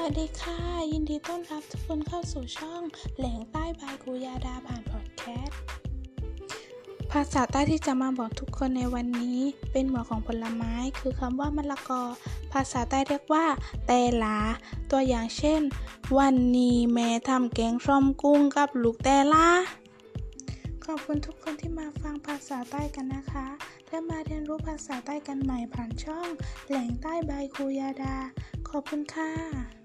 วัสดีค่ะ ยินดีต้อนรับทุกคนเข้าสู่ช่องแหล่งใต้บายกูยาดาผ่านพอดแคสต์ภาษาใต้ที่จะมาบอกทุกคนในวันนี้ เป็นหมวดของผลไม้ คือคำว่ามะละกอ ภาษาใต้เรียกว่า แตหลา ตัวอย่างเช่น วันนี้แม่ทำแกงส้มกุ้งกับลูกแตลาขอบคุณทุกคนที่มาฟังภาษาใต้กันนะคะ และมาเรียนรู้ภาษาใต้กันใหม่ผ่านช่อง แหล่งใต้บายครูยาดา ขอบคุณค่ะ